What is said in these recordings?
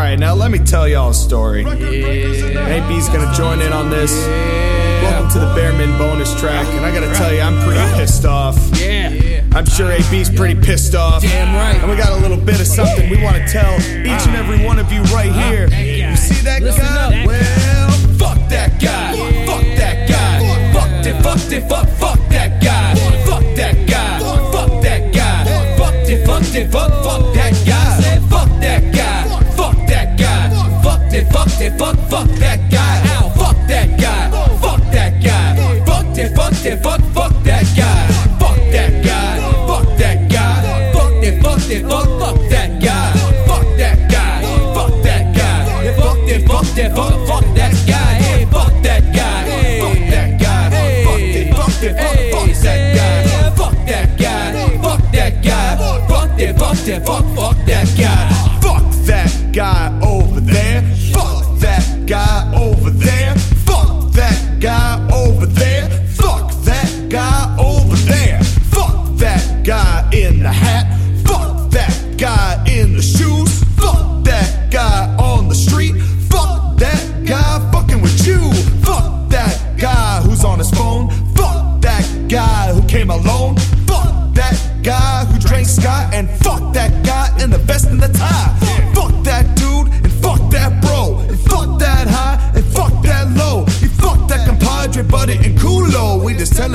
right, now let me tell y'all a story. AB's gonna join in on this. Welcome to the Bearman bonus track, and I gotta tell you, I'm pretty pissed off. Yeah. I'm sure AB's pretty pissed off. Damn right. And we got a little bit of something we wanna tell each and every one of you right here. You see that guy? Well, fuck that guy. Fuck fuck, that guy. Ow, fuck that guy. Fuck that guy. Fuck it, fuck it, fuck,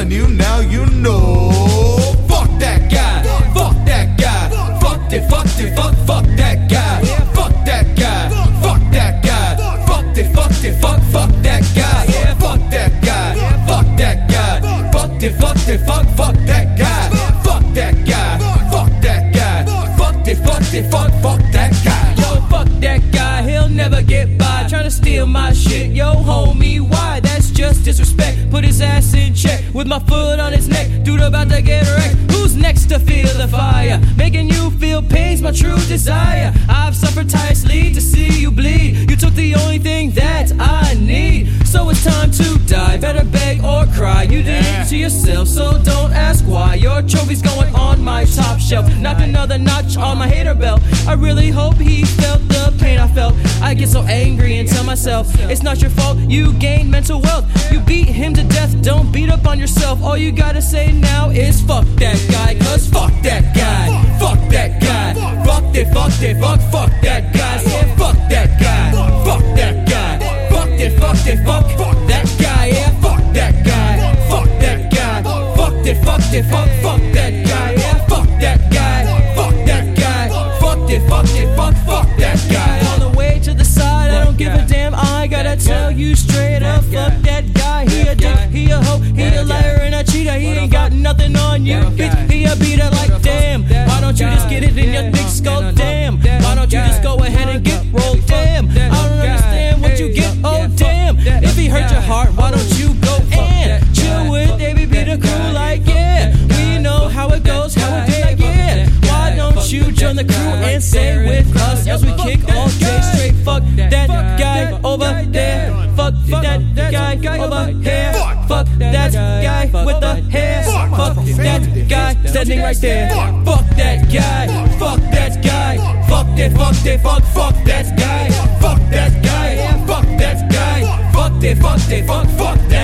telling you now you know. Fuck that guy. Fuck that guy. Fuck it, fuck it, fuck, fuck that guy. Fuck that guy. Fuck that guy. Fuck it, fuck it, fuck, fuck that guy. Fuck that guy. Fuck that guy. Fuck it, fuck it, fuck, fuck that guy. Fuck that guy. Fuck that guy. Fuck it, fuck it, fuck, fuck that guy. Yo, fuck that guy, he'll never get by. Trying to steal my shit, yo, homie, why? That's just disrespect. Put his ass in check with my foot on his neck. Dude about to get wrecked. Who's next to feel the fire? Making you feel pain's my true desire. I've suffered tirelessly to see you bleed. You took the only thing that I need. So it's time to die. Better beg or cry. You did it to yourself, so don't ask why. Your trophy's going on my shelf. Knocked another notch on my hater belt. I really hope he felt the pain I felt. I get so angry and tell myself, it's not your fault. You gained mental wealth. You beat him to death. Don't beat up on yourself. All you gotta say now is fuck that guy. Cause fuck that guy. Fuck that guy. Fuck it, fuck it, fuck, fuck that guy. Fuck that guy. Fuck that guy. Fuck it, fuck it, fuck, you straight up, fuck that guy. He a dick, he a hoe, he a liar and a cheater. He ain't got nothing on you, bitch. He a beater like damn. Why don't you just get it in your thick skull? Damn. Why don't you just go ahead and get rolled? Damn. I don't understand what you get. Oh damn. If he hurt your heart, why don't you go and chill with baby be the crew? Like yeah, we know how it goes. How it like yeah. Why don't you join the crew and stay with us as we kick all day straight? Fuck that guy over there. Fuck that guy over here. Fuck that guy with the hair. Fuck that guy standing right there. Fuck that guy. Fuck that guy. Fuck that. Fuck that. Fuck. Fuck that guy. Fuck that guy. Fuck that guy. Fuck that. Fuck that. Fuck. Fuck that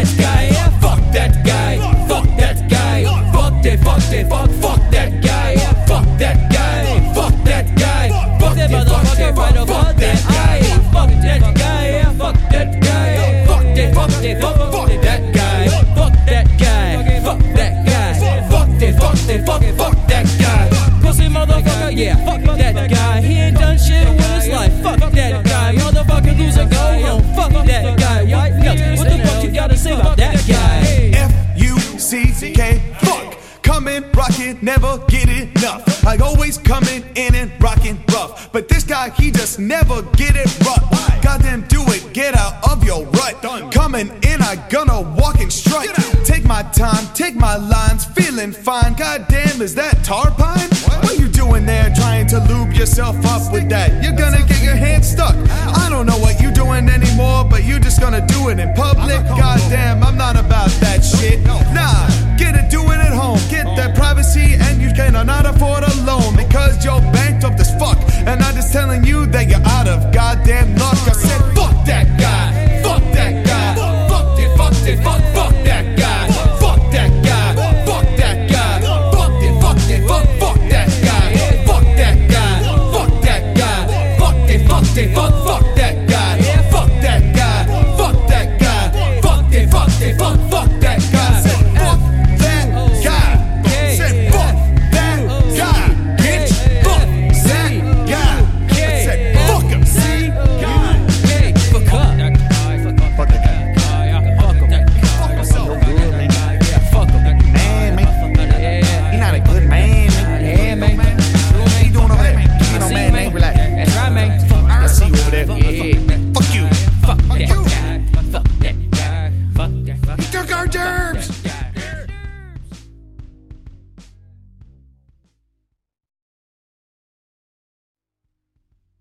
C K. Fuck. Coming, rocking, never get enough. I always coming in and rocking rough. But this guy, he just never get it rough. Goddamn, do it, get out of your rut. Coming in, I gonna walk and strut. Take my time, take my lines, feeling fine. Goddamn, is that tar pine? What you doing there trying to lube yourself up with that? You're gonna get your hand stuck. I don't know what you're doing anymore, but you're just gonna do it in public. Goddamn, I'm not about that shit. Damn luck! I said, fuck that guy, fuck that guy, fuck it, fuck it, fuck, fuck that guy, fuck that guy, fuck that guy, fuck it, fuck it, fuck, fuck that guy, fuck that guy, fuck that guy, fuck it, fuck it, fuck, fuck that.